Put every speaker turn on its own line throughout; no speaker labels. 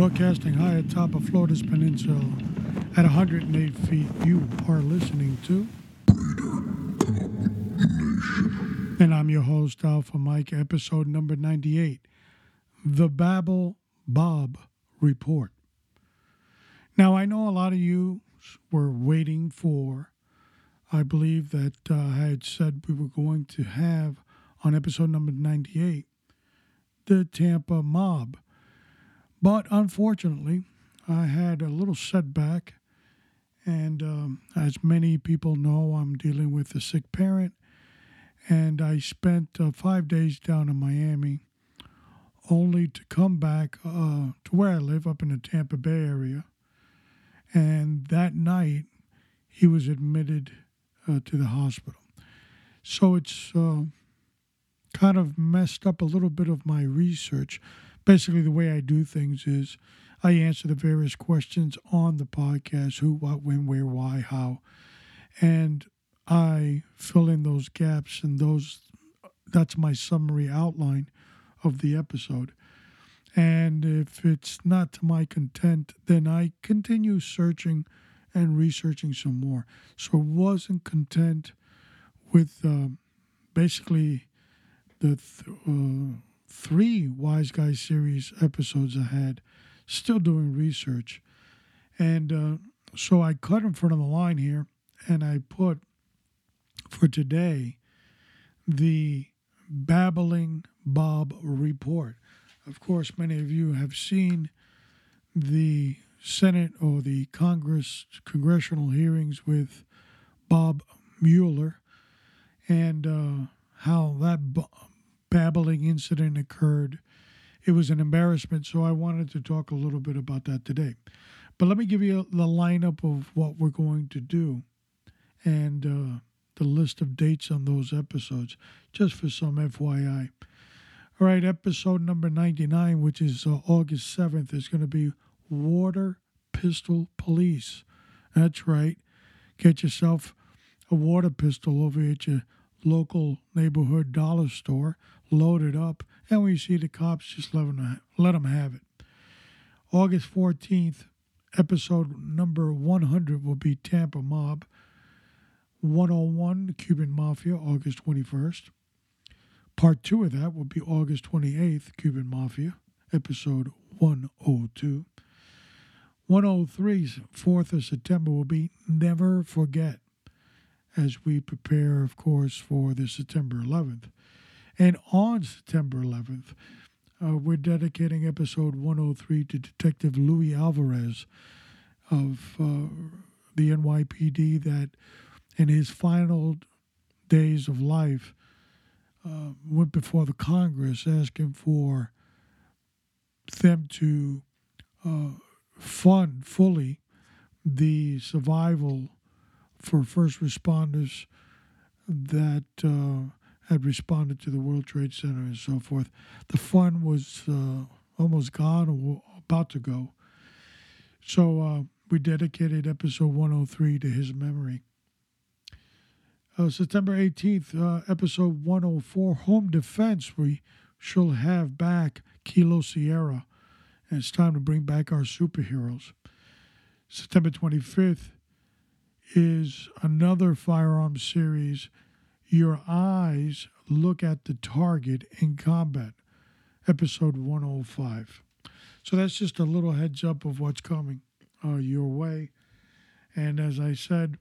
Broadcasting high atop of Florida's peninsula at 108 feet, you are listening to. And I'm your host, Alpha Mike, episode number 98 The Babel Bob Report. Now, I know a lot of you were waiting for, I believe that uh, I had said we were going to have on episode number 98 the Tampa mob. But unfortunately, I had a little setback. And um, as many people know, I'm dealing with a sick parent. And I spent uh, five days down in Miami only to come back uh, to where I live up in the Tampa Bay area. And that night, he was admitted uh, to the hospital. So it's uh, kind of messed up a little bit of my research. Basically, the way I do things is I answer the various questions on the podcast who, what, when, where, why, how. And I fill in those gaps, and those that's my summary outline of the episode. And if it's not to my content, then I continue searching and researching some more. So wasn't content with uh, basically the th- uh, three Wise Guys series episodes ahead, still doing research. And uh, so I cut in front of the line here and I put for today the Babbling Bob report. Of course, many of you have seen the Senate or the Congress congressional hearings with Bob Mueller and uh, how that babbling incident occurred. It was an embarrassment, so I wanted to talk a little bit about that today. But let me give you the lineup of what we're going to do and uh, the list of dates on those episodes, just for some FYI. All right, episode number 99, which is uh, August 7th, is going to be Water Pistol Police. That's right. Get yourself a water pistol over at your local neighborhood dollar store, load it up, and you see the cops, just let them, let them have it. August 14th, episode number 100 will be Tampa Mob. 101, the Cuban Mafia, August 21st. Part two of that will be August 28th, Cuban Mafia, episode 102. 103, 4th of September, will be Never Forget, as we prepare, of course, for the September 11th. And on September 11th, uh, we're dedicating episode 103 to Detective Louis Alvarez of uh, the NYPD that in his final days of life uh, went before the Congress asking for them to uh, fund fully the survival for first responders that uh, had responded to the World Trade Center and so forth. The fund was uh, almost gone or about to go. So uh, we dedicated episode 103 to his memory. Uh, September 18th, uh, episode 104, Home Defense. We shall have back Kilo Sierra. And it's time to bring back our superheroes. September 25th is another firearms series your eyes look at the target in combat, episode 105. So that's just a little heads up of what's coming uh, your way. And as I said,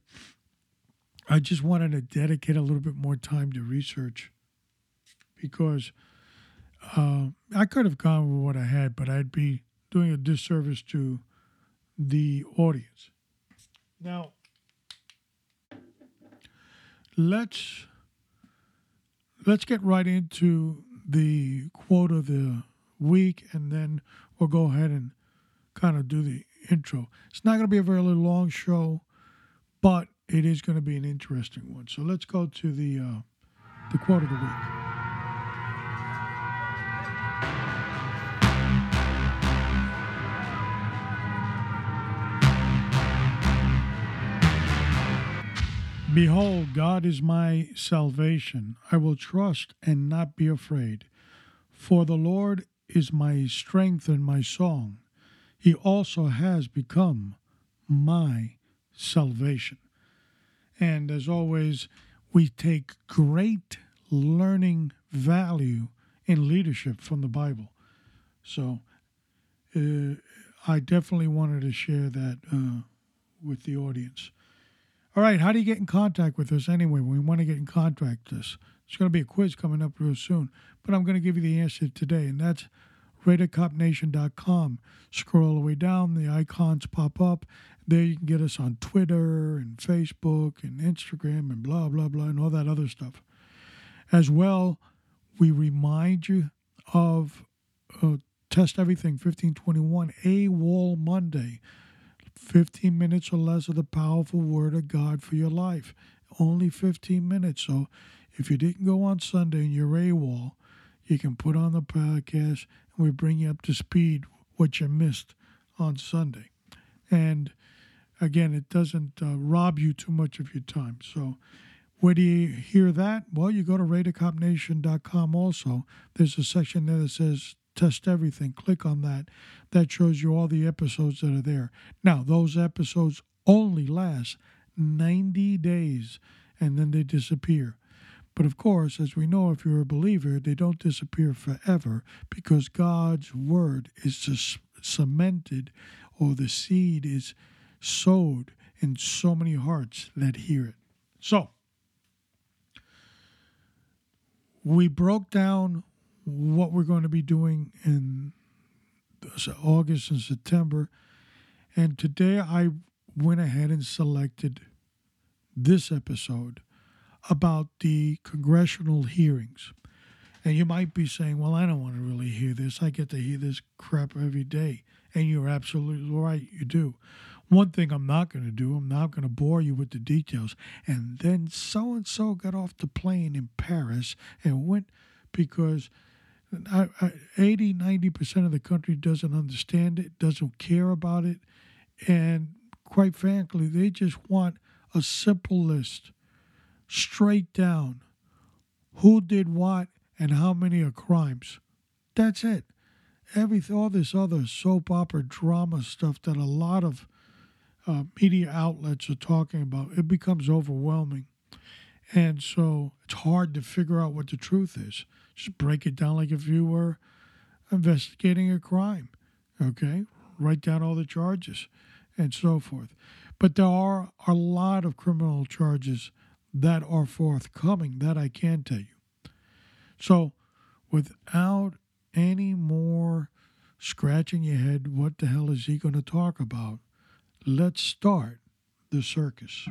I just wanted to dedicate a little bit more time to research because uh, I could have gone with what I had, but I'd be doing a disservice to the audience. Now, let's let's get right into the quote of the week, and then we'll go ahead and kind of do the intro. It's not going to be a very long show, but it is going to be an interesting one. So let's go to the uh, the quote of the week. Behold, God is my salvation. I will trust and not be afraid. For the Lord is my strength and my song. he also has become my salvation. And as always, we take great learning value in leadership from the Bible. So uh, I definitely wanted to share that uh, with the audience. All right, how do you get in contact with us anyway? We want to get in contact with us, there's going to be a quiz coming up real soon, but I'm going to give you the answer today, and that's RadarCopNation.com. Scroll all the way down, the icons pop up. There you can get us on Twitter and Facebook and Instagram and blah, blah, blah, and all that other stuff. As well, we remind you of uh, Test Everything 1521, AWOL Monday. 15 minutes or less of the powerful Word of God for your life. Only 15 minutes. So if you didn't go on Sunday and you're AWOL, you can put on the podcast and we bring you up to speed what you missed on Sunday. And again, it doesn't uh, rob you too much of your time. So where do you hear that? Well, you go to RadarCopNation.com also. There's a section there that says test everything. Click on that. That shows you all the episodes that are there. Now, those episodes only last 90 days and then they disappear. But of course, as we know, if you're a believer, they don't disappear forever because God's word is cemented or the seed is sowed in so many hearts that hear it. So, we broke down what we're going to be doing in August and September. And today I went ahead and selected this episode about the congressional hearings. And you might be saying, well, I don't want to really hear this. I get to hear this crap every day. And you're absolutely right, you do. One thing I'm not going to do, I'm not going to bore you with the details. And then so and so got off the plane in Paris and went because 80, 90% of the country doesn't understand it, doesn't care about it. And quite frankly, they just want a simple list, straight down who did what and how many are crimes. That's it. Everything, all this other soap opera drama stuff that a lot of uh, media outlets are talking about, it becomes overwhelming. And so it's hard to figure out what the truth is. Just break it down like if you were investigating a crime. Okay? Write down all the charges and so forth. But there are a lot of criminal charges that are forthcoming, that I can tell you. So, without any more scratching your head, what the hell is he going to talk about? Let's start the circus.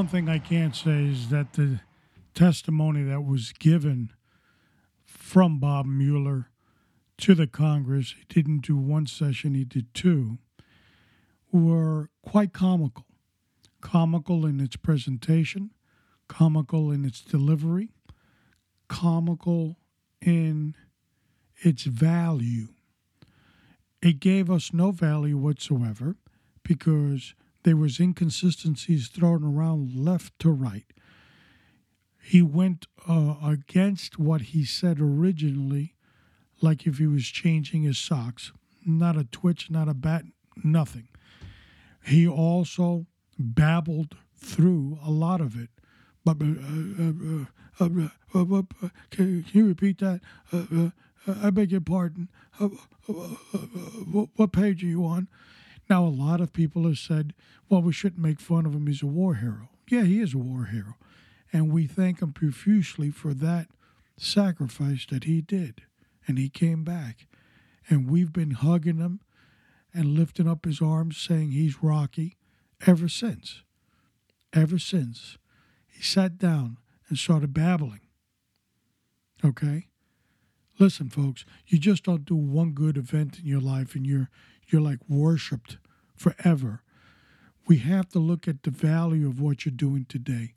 One thing I can't say is that the testimony that was given from Bob Mueller to the Congress, he didn't do one session, he did two, were quite comical. Comical in its presentation, comical in its delivery, comical in its value. It gave us no value whatsoever because there was inconsistencies thrown around left to right. He went uh, against what he said originally, like if he was changing his socks. Not a twitch, not a bat, nothing. He also babbled through a lot of it. But uh, uh, uh, can you repeat that? I beg your pardon. what page are you on? Now, a lot of people have said, well, we shouldn't make fun of him. He's a war hero. Yeah, he is a war hero. And we thank him profusely for that sacrifice that he did. And he came back. And we've been hugging him and lifting up his arms, saying he's Rocky. ever since. Ever since he sat down and started babbling. Okay? Listen, folks, you just don't do one good event in your life and you're you're like worshipped forever. We have to look at the value of what you're doing today.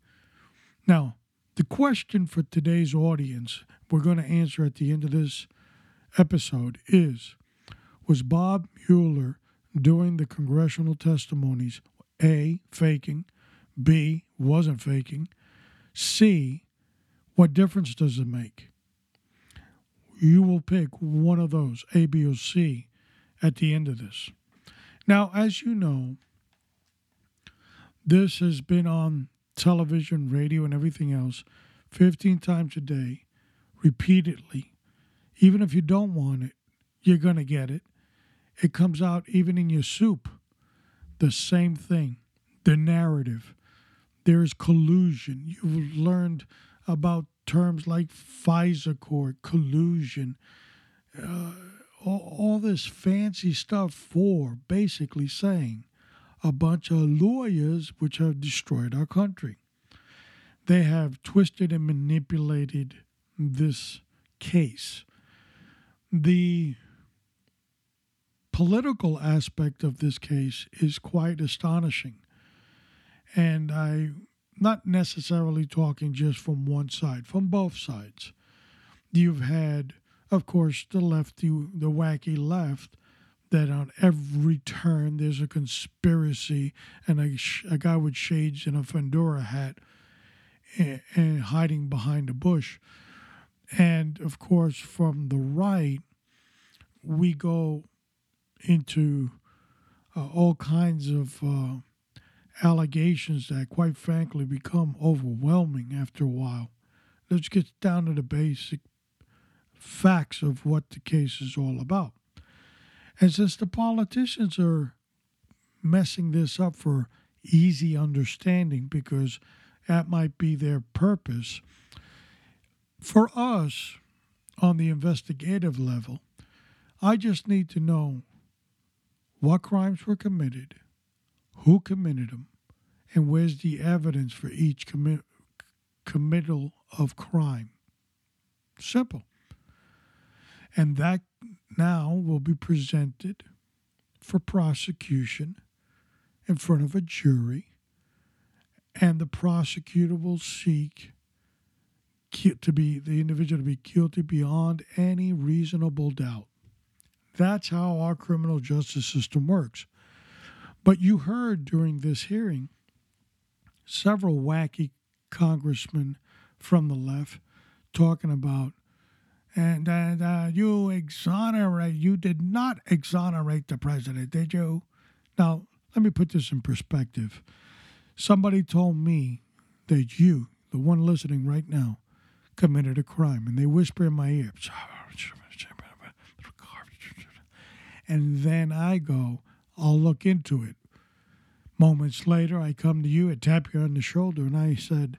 Now, the question for today's audience, we're going to answer at the end of this episode, is Was Bob Mueller doing the congressional testimonies A, faking, B, wasn't faking, C, what difference does it make? You will pick one of those, A, B, or C, at the end of this. Now, as you know, this has been on television, radio, and everything else 15 times a day, repeatedly. Even if you don't want it, you're going to get it. It comes out even in your soup. The same thing, the narrative. There's collusion. You've learned about terms like FISA court, collusion, uh, all, all this fancy stuff for basically saying a bunch of lawyers which have destroyed our country. They have twisted and manipulated this case. The political aspect of this case is quite astonishing. And I'm not necessarily talking just from one side, from both sides. You've had of course, the lefty, the wacky left, that on every turn there's a conspiracy and a, a guy with shades and a fedora hat and, and hiding behind a bush. And of course, from the right, we go into uh, all kinds of uh, allegations that, quite frankly, become overwhelming after a while. Let's get down to the basic facts of what the case is all about. And since the politicians are messing this up for easy understanding because that might be their purpose, for us on the investigative level, I just need to know what crimes were committed, who committed them, and where's the evidence for each commit, committal of crime. Simple. And that now will be presented for prosecution in front of a jury, and the prosecutor will seek to be the individual to be guilty beyond any reasonable doubt. That's how our criminal justice system works. But you heard during this hearing several wacky congressmen from the left talking about and uh, you exonerate, you did not exonerate the president, did you? Now, let me put this in perspective. Somebody told me that you, the one listening right now, committed a crime, and they whisper in my ear, and then I go, I'll look into it. Moments later, I come to you and tap you on the shoulder, and I said,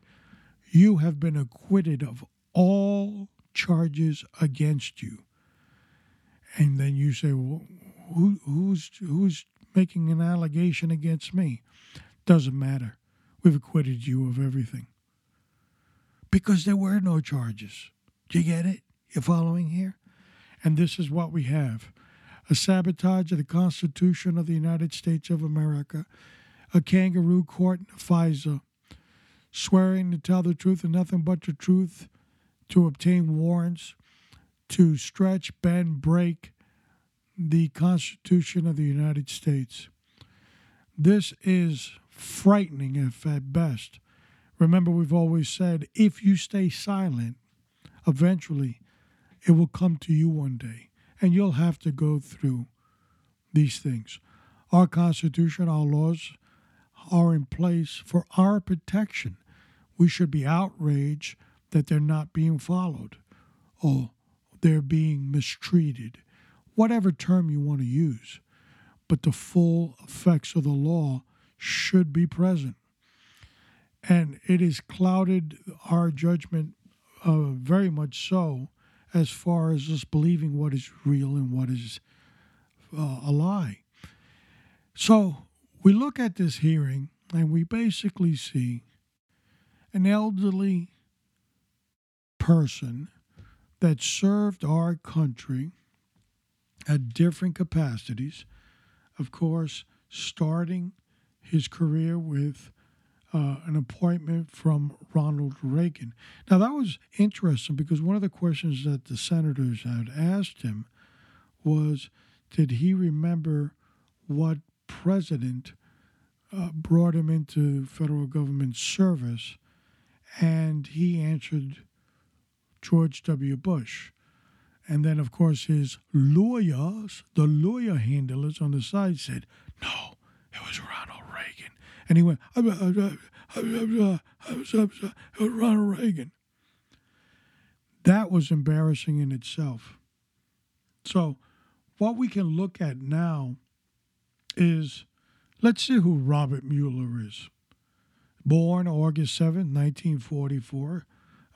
You have been acquitted of all charges against you. And then you say, well, who, who's, who's making an allegation against me? Doesn't matter. We've acquitted you of everything. Because there were no charges. Do you get it? You're following here? And this is what we have a sabotage of the Constitution of the United States of America, a kangaroo court in FISA, swearing to tell the truth and nothing but the truth, to obtain warrants to stretch, bend, break the Constitution of the United States. This is frightening, if at best. Remember, we've always said if you stay silent, eventually it will come to you one day, and you'll have to go through these things. Our Constitution, our laws are in place for our protection. We should be outraged that they're not being followed or they're being mistreated, whatever term you want to use. But the full effects of the law should be present. And it has clouded our judgment uh, very much so as far as us believing what is real and what is uh, a lie. So We look at this hearing and we basically see an elderly person that served our country at different capacities. Of course, starting his career with uh, an appointment from Ronald Reagan. Now, that was interesting because one of the questions that the senators had asked him was Did he remember what president uh, brought him into federal government service? And he answered George W. Bush. And then, of course, his lawyers, the lawyer handlers on the side said, No, it was Ronald Reagan. And he went, it was Ronald Reagan. That was embarrassing in itself. So, what we can look at now is let's see who Robert Mueller is. Born August 7, 1944,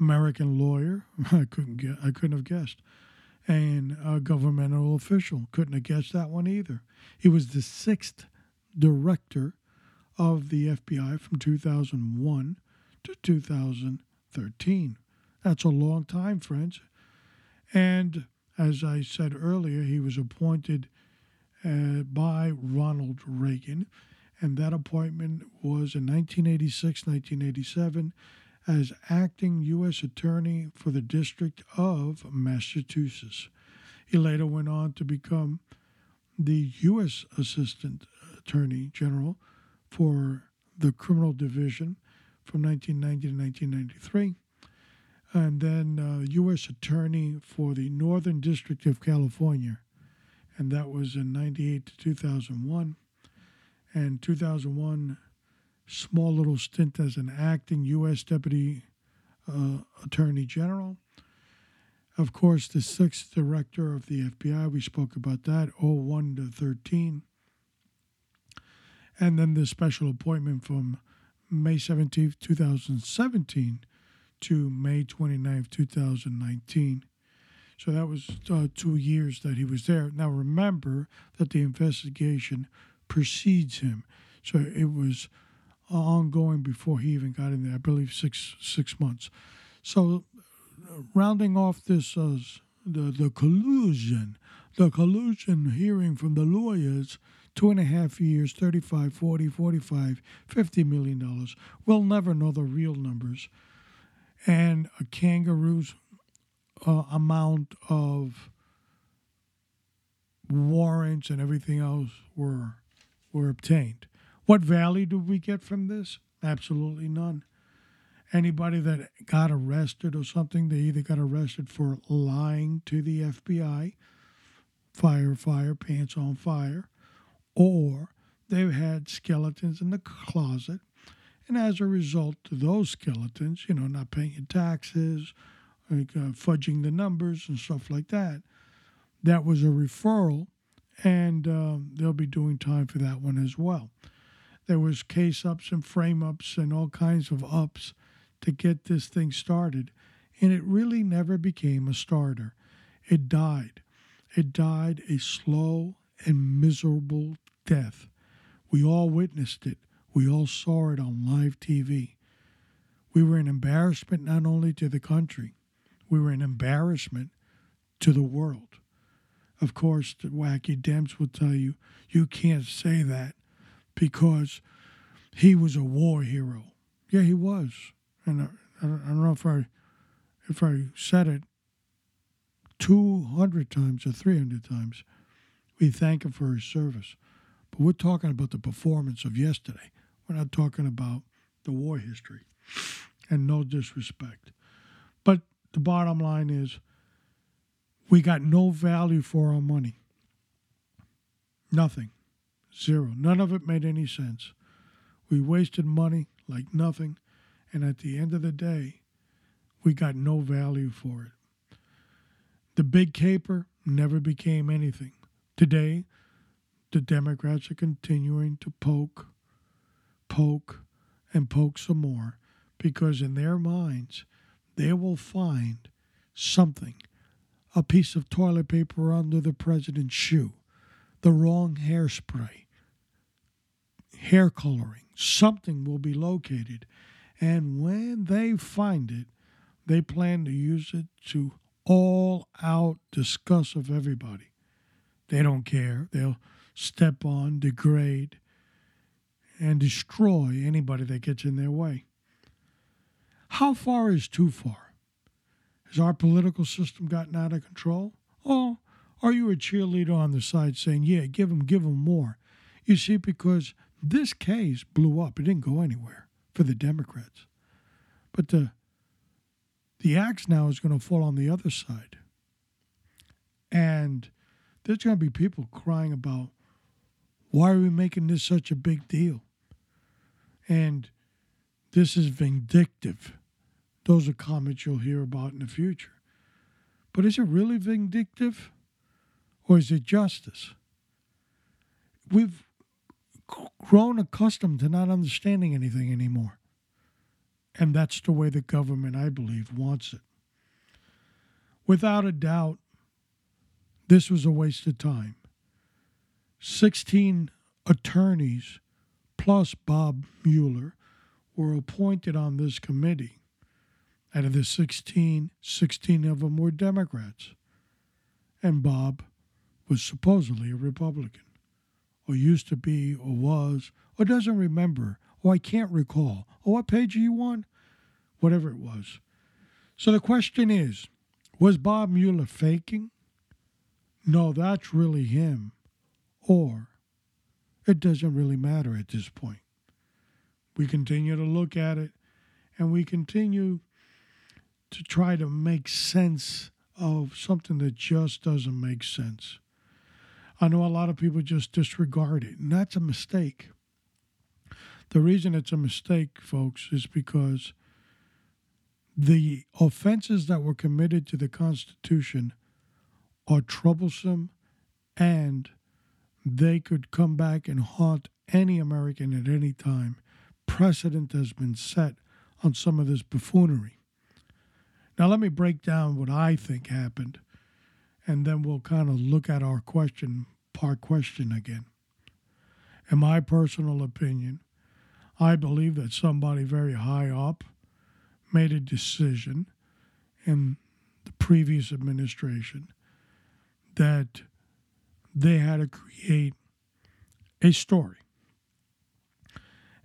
American lawyer. I couldn't get, I couldn't have guessed. And a governmental official. Couldn't have guessed that one either. He was the sixth director of the FBI from 2001 to 2013. That's a long time, friends. And as I said earlier, he was appointed uh, by Ronald Reagan, and that appointment was in 1986 1987 as acting U.S. Attorney for the District of Massachusetts. He later went on to become the U.S. Assistant Attorney General for the Criminal Division from 1990 to 1993, and then uh, U.S. Attorney for the Northern District of California, and that was in 98 to 2001. And 2001, small little stint as an acting U.S. Deputy uh, Attorney General. Of course, the sixth director of the FBI, we spoke about that, 01 to 13 and then the special appointment from May 17th, 2017 to May 29th, 2019. So that was uh, two years that he was there. Now remember that the investigation precedes him. So it was ongoing before he even got in there, I believe six six months. So rounding off this uh, the, the collusion, the collusion hearing from the lawyers two and a half years, 35, 40, 45, 50 million dollars. We'll never know the real numbers. And a kangaroo's uh, amount of warrants and everything else were were obtained. What value do we get from this? Absolutely none. Anybody that got arrested or something, they either got arrested for lying to the FBI, fire, fire, pants on fire, or they've had skeletons in the closet. And as a result of those skeletons, you know, not paying taxes, like, uh, fudging the numbers and stuff like that, that was a referral, and um, they'll be doing time for that one as well. There was case ups and frame ups and all kinds of ups to get this thing started, and it really never became a starter. It died. It died a slow and miserable death. We all witnessed it. We all saw it on live TV. We were an embarrassment not only to the country, we were an embarrassment to the world. Of course, the wacky Dems will tell you you can't say that because he was a war hero. Yeah, he was, and I, I don't know if I if I said it two hundred times or three hundred times. We thank him for his service. But we're talking about the performance of yesterday. We're not talking about the war history. And no disrespect. But the bottom line is we got no value for our money. Nothing. Zero. None of it made any sense. We wasted money like nothing. And at the end of the day, we got no value for it. The big caper never became anything. Today, the Democrats are continuing to poke, poke, and poke some more because in their minds, they will find something a piece of toilet paper under the president's shoe, the wrong hairspray. hair coloring. Something will be located. And when they find it, they plan to use it to all out disgust of everybody. They don't care. They'll step on, degrade, and destroy anybody that gets in their way. How far is too far? Has our political system gotten out of control? Or are you a cheerleader on the side saying, yeah, give them, give them more? You see, because this case blew up, it didn't go anywhere for the Democrats. But the, the axe now is going to fall on the other side. And there's going to be people crying about why are we making this such a big deal? And this is vindictive. Those are comments you'll hear about in the future. But is it really vindictive or is it justice? We've grown accustomed to not understanding anything anymore. And that's the way the government, I believe, wants it. Without a doubt, this was a waste of time. 16 attorneys plus Bob Mueller were appointed on this committee. Out of the 16, 16 of them were Democrats. And Bob was supposedly a Republican, or used to be, or was, or doesn't remember, or I can't recall. Or what page are you on? Whatever it was. So the question is was Bob Mueller faking? No, that's really him. Or it doesn't really matter at this point. We continue to look at it and we continue to try to make sense of something that just doesn't make sense. I know a lot of people just disregard it, and that's a mistake. The reason it's a mistake, folks, is because the offenses that were committed to the Constitution are troublesome and they could come back and haunt any American at any time precedent has been set on some of this buffoonery. Now, let me break down what I think happened, and then we'll kind of look at our question, part question again. In my personal opinion, I believe that somebody very high up made a decision in the previous administration that they had to create a story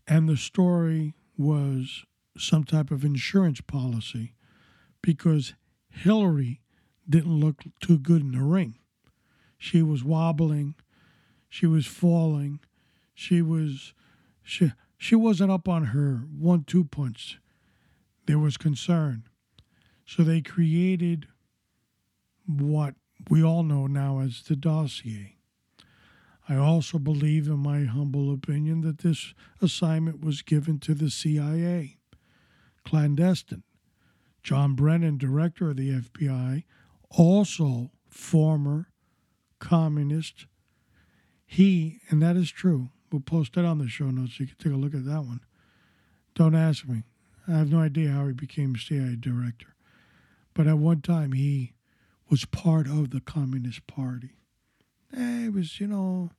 and the story was some type of insurance policy because Hillary didn't look too good in the ring. She was wobbling, she was falling, she was she she wasn't up on her one two punch. There was concern. So they created what we all know now as the dossier. I also believe, in my humble opinion, that this assignment was given to the CIA, clandestine. John Brennan, director of the FBI, also former communist. He, and that is true, we'll post that on the show notes you can take a look at that one. Don't ask me. I have no idea how he became CIA director. But at one time, he was part of the Communist Party. It was, you know,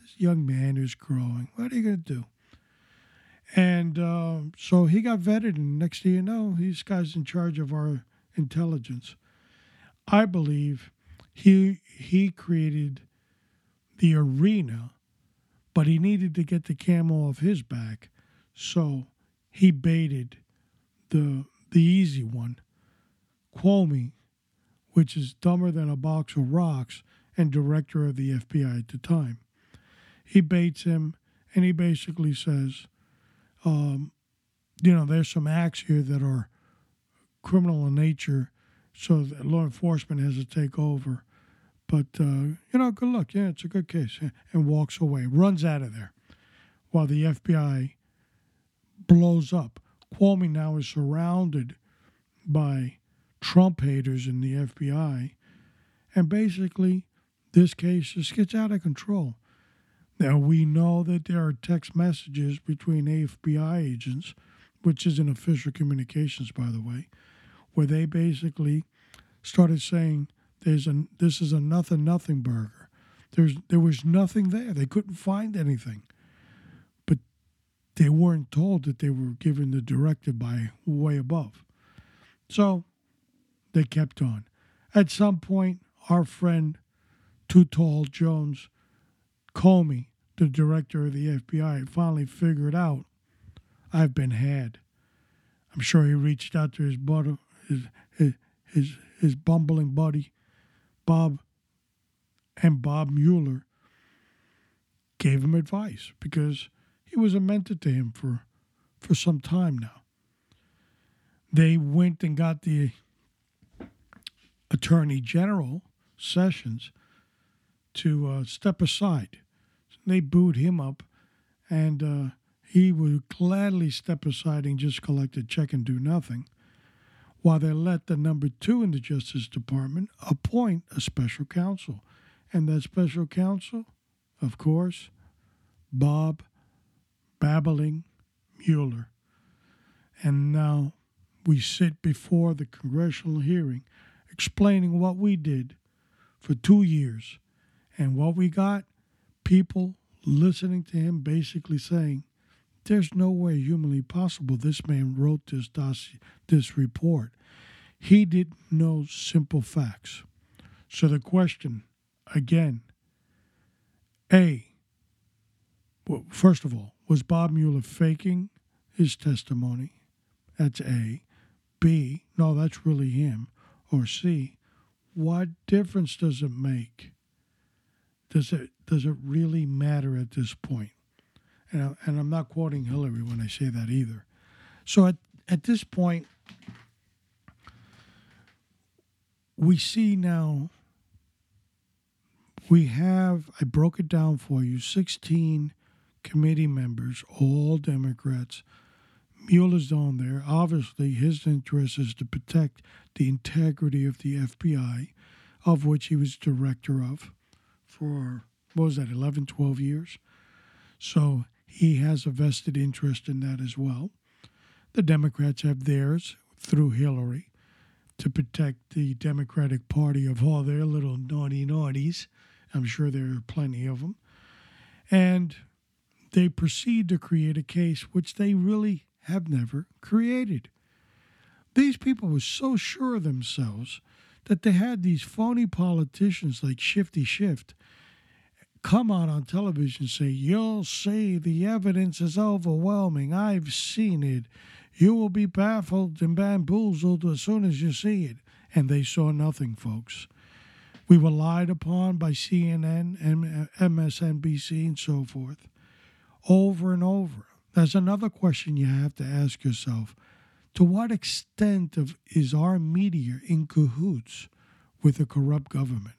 this young man who's growing. What are you going to do? And uh, so he got vetted, and next thing you know, this guy's in charge of our intelligence. I believe he he created the arena, but he needed to get the camel off his back, so he baited the the easy one, Comey, which is dumber than a box of rocks, and director of the FBI at the time. He baits him and he basically says, um, you know, there's some acts here that are criminal in nature, so law enforcement has to take over. But, uh, you know, good luck. Yeah, it's a good case. And walks away, runs out of there while the FBI blows up. Comey now is surrounded by Trump haters in the FBI. And basically, this case just gets out of control. Now, we know that there are text messages between FBI agents, which is an official communications, by the way, where they basically started saying, "There's a this is a nothing nothing burger." There's there was nothing there. They couldn't find anything. But they weren't told that they were given the directive by way above. So they kept on. At some point, our friend Too Tall Jones Comey, the director of the FBI, finally figured out I've been had. I'm sure he reached out to his buddy, his, his, his, bumbling buddy, Bob, and Bob Mueller gave him advice because he was a mentor to him for, for some time now. They went and got the Attorney General Sessions to uh, step aside. They booed him up, and uh, he would gladly step aside and just collect a check and do nothing, while they let the number two in the Justice Department appoint a special counsel. And that special counsel, of course, Bob Babbling Mueller. And now we sit before the congressional hearing explaining what we did for two years. And what we got, people listening to him basically saying, there's no way humanly possible this man wrote this dossier, this report. He didn't know simple facts. So the question, again, A, well, first of all, was Bob Mueller faking his testimony? That's A. B, no, that's really him. Or C, what difference does it make? Does it does it really matter at this point? And, and I'm not quoting Hillary when I say that either. So at, at this point, we see now we have, I broke it down for you, 16 committee members, all Democrats, Mueller's on there. Obviously, his interest is to protect the integrity of the FBI, of which he was director of for, what was that, 11, 12 years? So he has a vested interest in that as well. The Democrats have theirs through Hillary to protect the Democratic Party of all their little naughty naughties. I'm sure there are plenty of them. And they proceed to create a case which they really have never created. These people were so sure of themselves that they had these phony politicians like Shifty Schiff come out on television and say, You'll see the evidence is overwhelming. I've seen it. You will be baffled and bamboozled as soon as you see it. And they saw nothing, folks. We were lied upon by CNN and MSNBC and so forth over and over. There's another question you have to ask yourself. To what extent of is our media in cahoots with a corrupt government?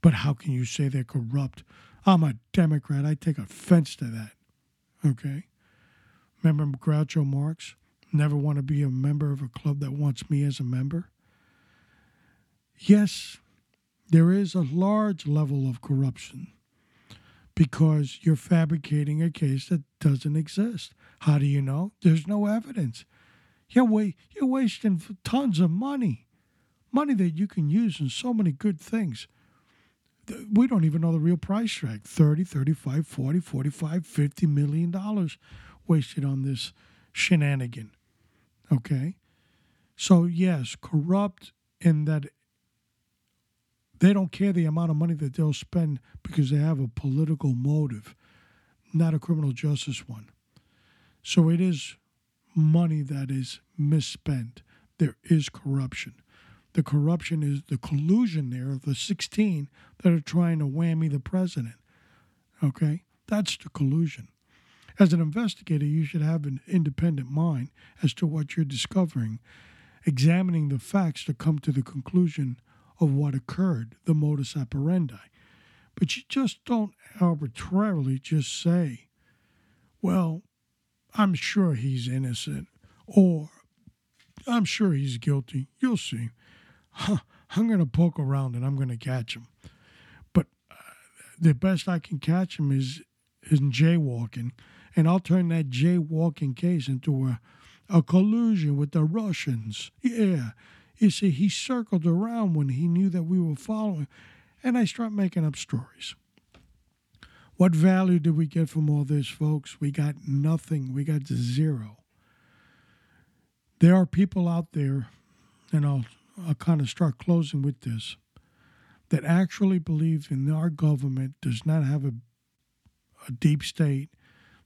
But how can you say they're corrupt? I'm a Democrat. I take offense to that. Okay? Remember Groucho Marx? Never want to be a member of a club that wants me as a member? Yes, there is a large level of corruption because you're fabricating a case that doesn't exist. How do you know? There's no evidence. You're, wa- you're wasting tons of money, money that you can use in so many good things. We don't even know the real price tag 30, 35, 40, 45, 50 million dollars wasted on this shenanigan. Okay? So, yes, corrupt in that they don't care the amount of money that they'll spend because they have a political motive, not a criminal justice one. So it is money that is misspent. There is corruption. The corruption is the collusion there of the 16 that are trying to whammy the president. Okay? That's the collusion. As an investigator, you should have an independent mind as to what you're discovering, examining the facts to come to the conclusion of what occurred, the modus operandi. But you just don't arbitrarily just say, well, I'm sure he's innocent, or I'm sure he's guilty. You'll see. Huh, I'm going to poke around and I'm going to catch him. But uh, the best I can catch him is, is in jaywalking, and I'll turn that jaywalking case into a, a collusion with the Russians. Yeah, you see, he circled around when he knew that we were following, and I start making up stories. What value did we get from all this, folks? We got nothing. We got zero. There are people out there, and I'll, Uh, I'll kind of start closing with this, that actually believe in our government does not have a, a deep state.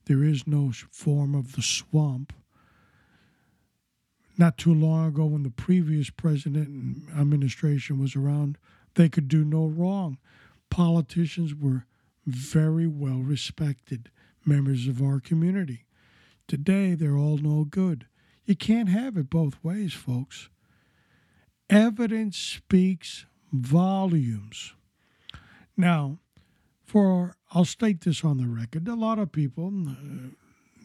There is no form of the swamp. Not too long ago, when the previous president and administration was around, they could do no wrong. Politicians were very well respected members of our community. Today, they're all no good. You can't have it both ways, folks. Evidence speaks volumes. Now, for I'll state this on the record, a lot of people uh,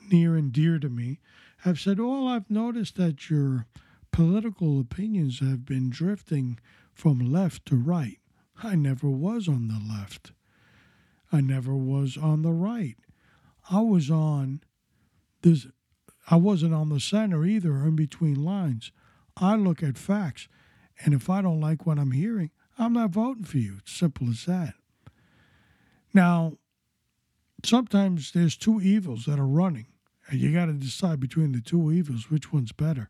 near and dear to me have said, "Oh, I've noticed that your political opinions have been drifting from left to right." I never was on the left. I never was on the right. I was on this I wasn't on the center either in between lines. I look at facts, and if I don't like what I'm hearing, I'm not voting for you. It's simple as that. Now, sometimes there's two evils that are running, and you got to decide between the two evils which one's better.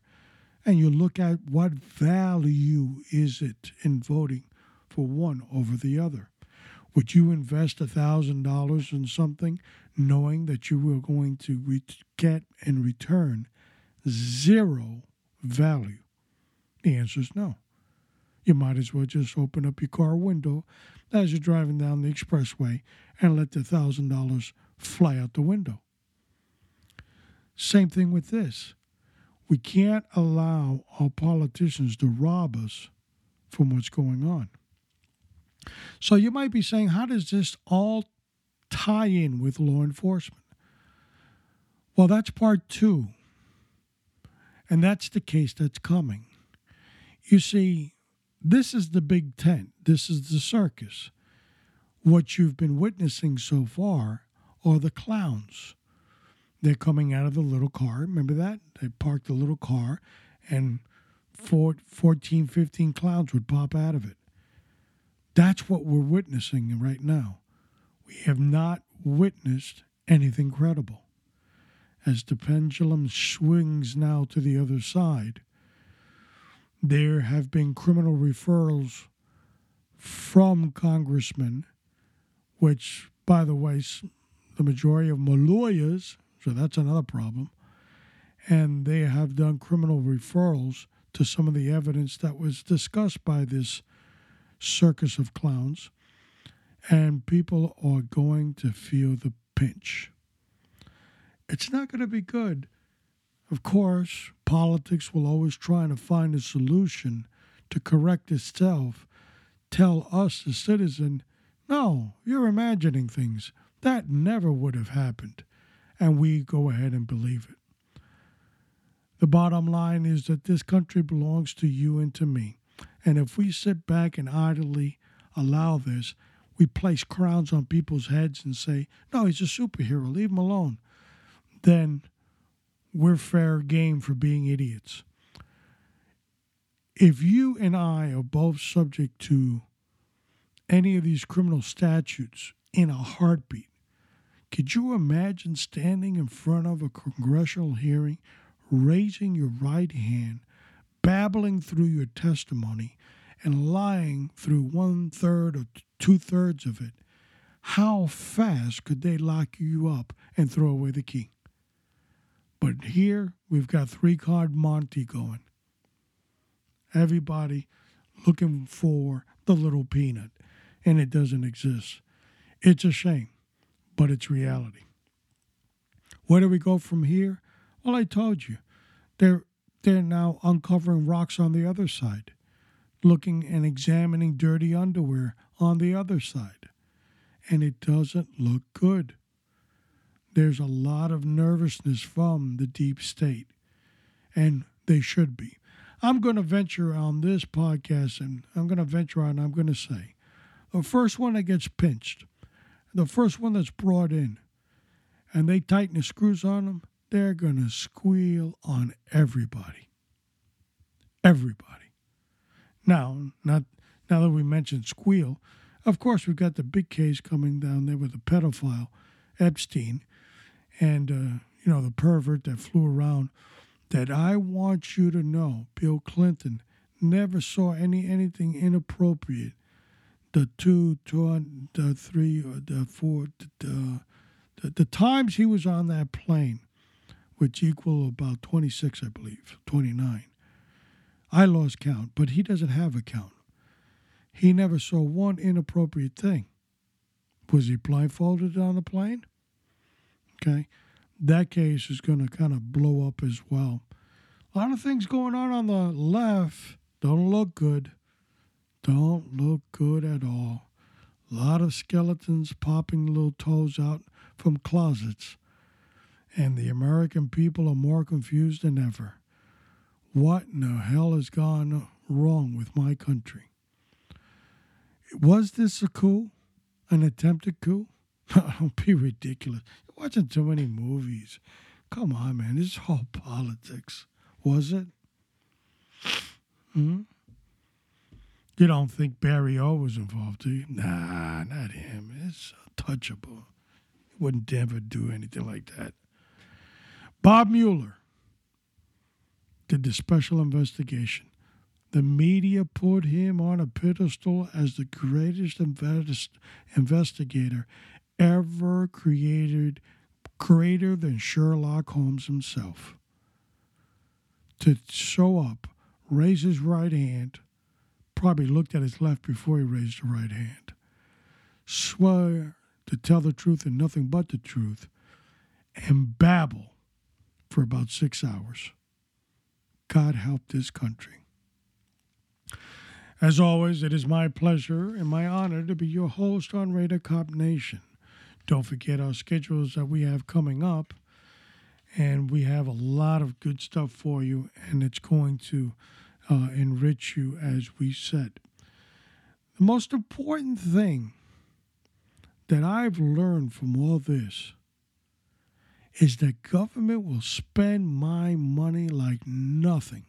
And you look at what value is it in voting for one over the other. Would you invest $1,000 in something knowing that you were going to re- get in return zero value? The answer is no. You might as well just open up your car window as you're driving down the expressway and let the $1,000 fly out the window. Same thing with this. We can't allow our politicians to rob us from what's going on. So you might be saying, how does this all tie in with law enforcement? Well, that's part two. And that's the case that's coming. You see, this is the big tent, this is the circus. What you've been witnessing so far are the clowns. They're coming out of the little car. Remember that? They parked the little car, and 14, 15 clowns would pop out of it. That's what we're witnessing right now. We have not witnessed anything credible. As the pendulum swings now to the other side, there have been criminal referrals from congressmen, which, by the way, the majority of them are lawyers, so that's another problem. And they have done criminal referrals to some of the evidence that was discussed by this circus of clowns, and people are going to feel the pinch. It's not going to be good. Of course, politics will always try to find a solution to correct itself, tell us, the citizen, no, you're imagining things. That never would have happened. And we go ahead and believe it. The bottom line is that this country belongs to you and to me. And if we sit back and idly allow this, we place crowns on people's heads and say, no, he's a superhero, leave him alone, then we're fair game for being idiots. If you and I are both subject to any of these criminal statutes in a heartbeat, could you imagine standing in front of a congressional hearing, raising your right hand, babbling through your testimony and lying through one third or two thirds of it, how fast could they lock you up and throw away the key? But here we've got three card Monte going. Everybody looking for the little peanut, and it doesn't exist. It's a shame, but it's reality. Where do we go from here? Well, I told you. They're, they're now uncovering rocks on the other side, looking and examining dirty underwear on the other side. And it doesn't look good. There's a lot of nervousness from the deep state, and they should be. I'm going to venture on this podcast, and I'm going to venture on, I'm going to say, the first one that gets pinched, the first one that's brought in, and they tighten the screws on them, they're going to squeal on everybody. Everybody. Now, not now that we mentioned squeal, Of course, we've got the big case coming down there with the pedophile, Epstein, and, uh, you know, the pervert that flew around. That I want you to know, Bill Clinton never saw any anything inappropriate. The two, two, the three, or the four, the, the, the times he was on that plane, which equal about 26, I believe, 29. I lost count, but he doesn't have a count. He never saw one inappropriate thing. Was he blindfolded on the plane? Okay. That case is going to kind of blow up as well. A lot of things going on on the left don't look good. Don't look good at all. A lot of skeletons popping little toes out from closets. And the American people are more confused than ever. What in the hell has gone wrong with my country? Was this a coup? An attempted coup? Don't be ridiculous. You're watching too many movies. Come on, man. This is all politics. Was it? Hmm? You don't think Barry O was involved, do you? Nah, not him. It's untouchable. He wouldn't ever do anything like that. Bob Mueller did the special investigation. The media put him on a pedestal as the greatest invest- investigator ever created, greater than Sherlock Holmes himself. To show up, raise his right hand, probably looked at his left before he raised the right hand, swear to tell the truth and nothing but the truth, and babble for about six hours. God help this country. As always, it is my pleasure and my honor to be your host on Raider Cop Nation. Don't forget our schedules that we have coming up, and we have a lot of good stuff for you, and it's going to uh, enrich you, as we said. The most important thing that I've learned from all this is that government will spend my money like nothing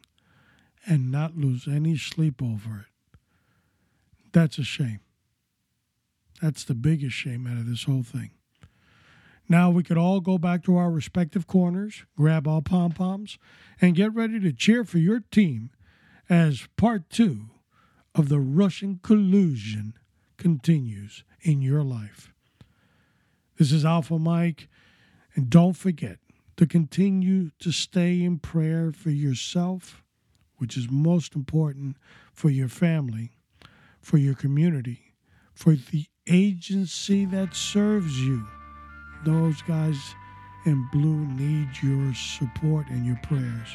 and not lose any sleep over it. That's a shame. That's the biggest shame out of this whole thing. Now we could all go back to our respective corners, grab our pom poms, and get ready to cheer for your team as part two of the Russian collusion continues in your life. This is Alpha Mike and don't forget to continue to stay in prayer for yourself, which is most important for your family, for your community, for the agency that serves you. Those guys in blue need your support and your prayers.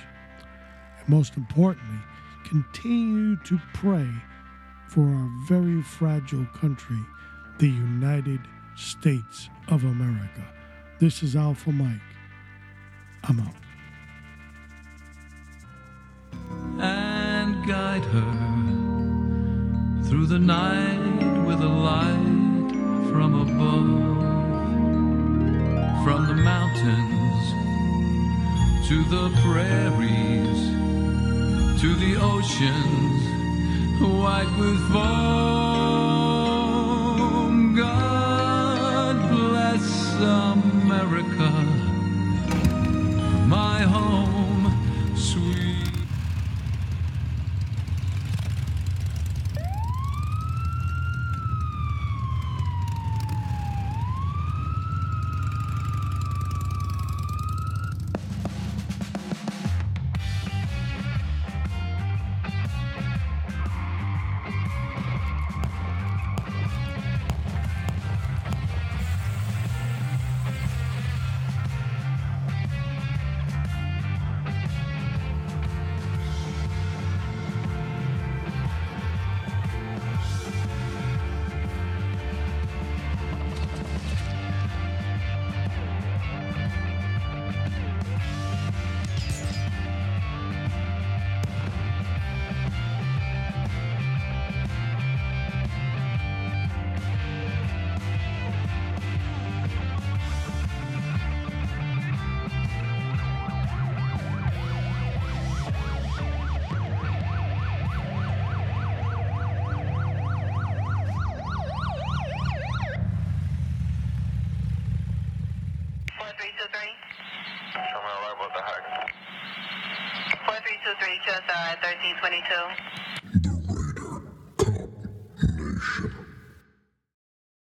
And most importantly, continue to pray for our very fragile country, the United States of America. This is Alpha Mike. I'm out.
And guide her through the night with a light from above. From the mountains to the prairies to the oceans white with foam.
4323.
Show me a what the heck.
4323, just uh, 1322.